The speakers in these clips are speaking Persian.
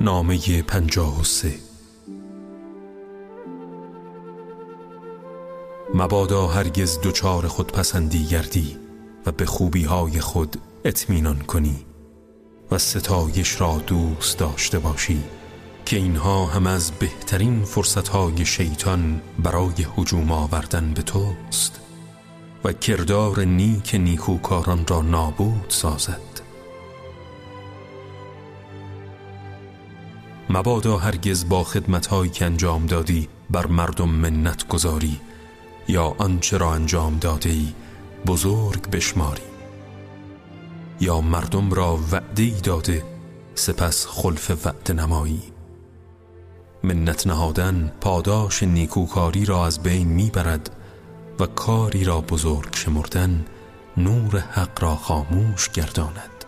نامه پنجاه و سه. مبادا هرگز دوچار خود پسندی گردی و به خوبی های خود اطمینان کنی و ستایش را دوست داشته باشی که اینها هم از بهترین فرصت های شیطان برای حجوم آوردن به توست. و کردار نیک نیکوکاران را نابود سازد. مبادا هرگز با خدمتهایی که انجام دادی بر مردم منت گذاری یا آنچه را انجام داده ای بزرگ بشماری. یا مردم را وعده داده سپس خلف وعده نمایی. منت نهادن پاداش نیکوکاری را از بین می‌برد و کاری را بزرگ شمردن نور حق را خاموش گرداند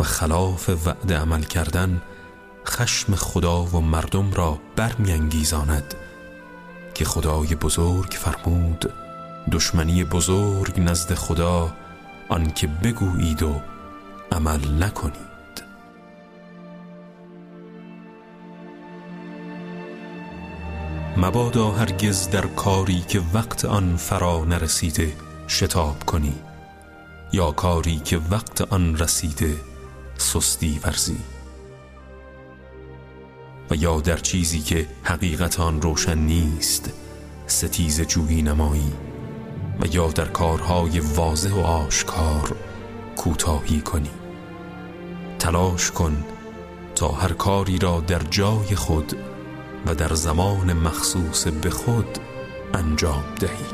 و خلاف وعده عمل کردن خشم خدا و مردم را برمیانگیزاند که خدای بزرگ فرمود دشمنی بزرگ نزد خدا آنکه بگویید و عمل نکنید. مبادا هرگز در کاری که وقت آن فرا نرسیده شتاب کنی. یا کاری که وقت آن رسیده سستی ورزی. و یا در چیزی که حقیقت آن روشن نیست ستیز جویی نمایی. و یا در کارهای واضح و آشکار کوتاهی کنی. تلاش کن تا هر کاری را در جای خود و در زمان مخصوص به خود انجام دهی.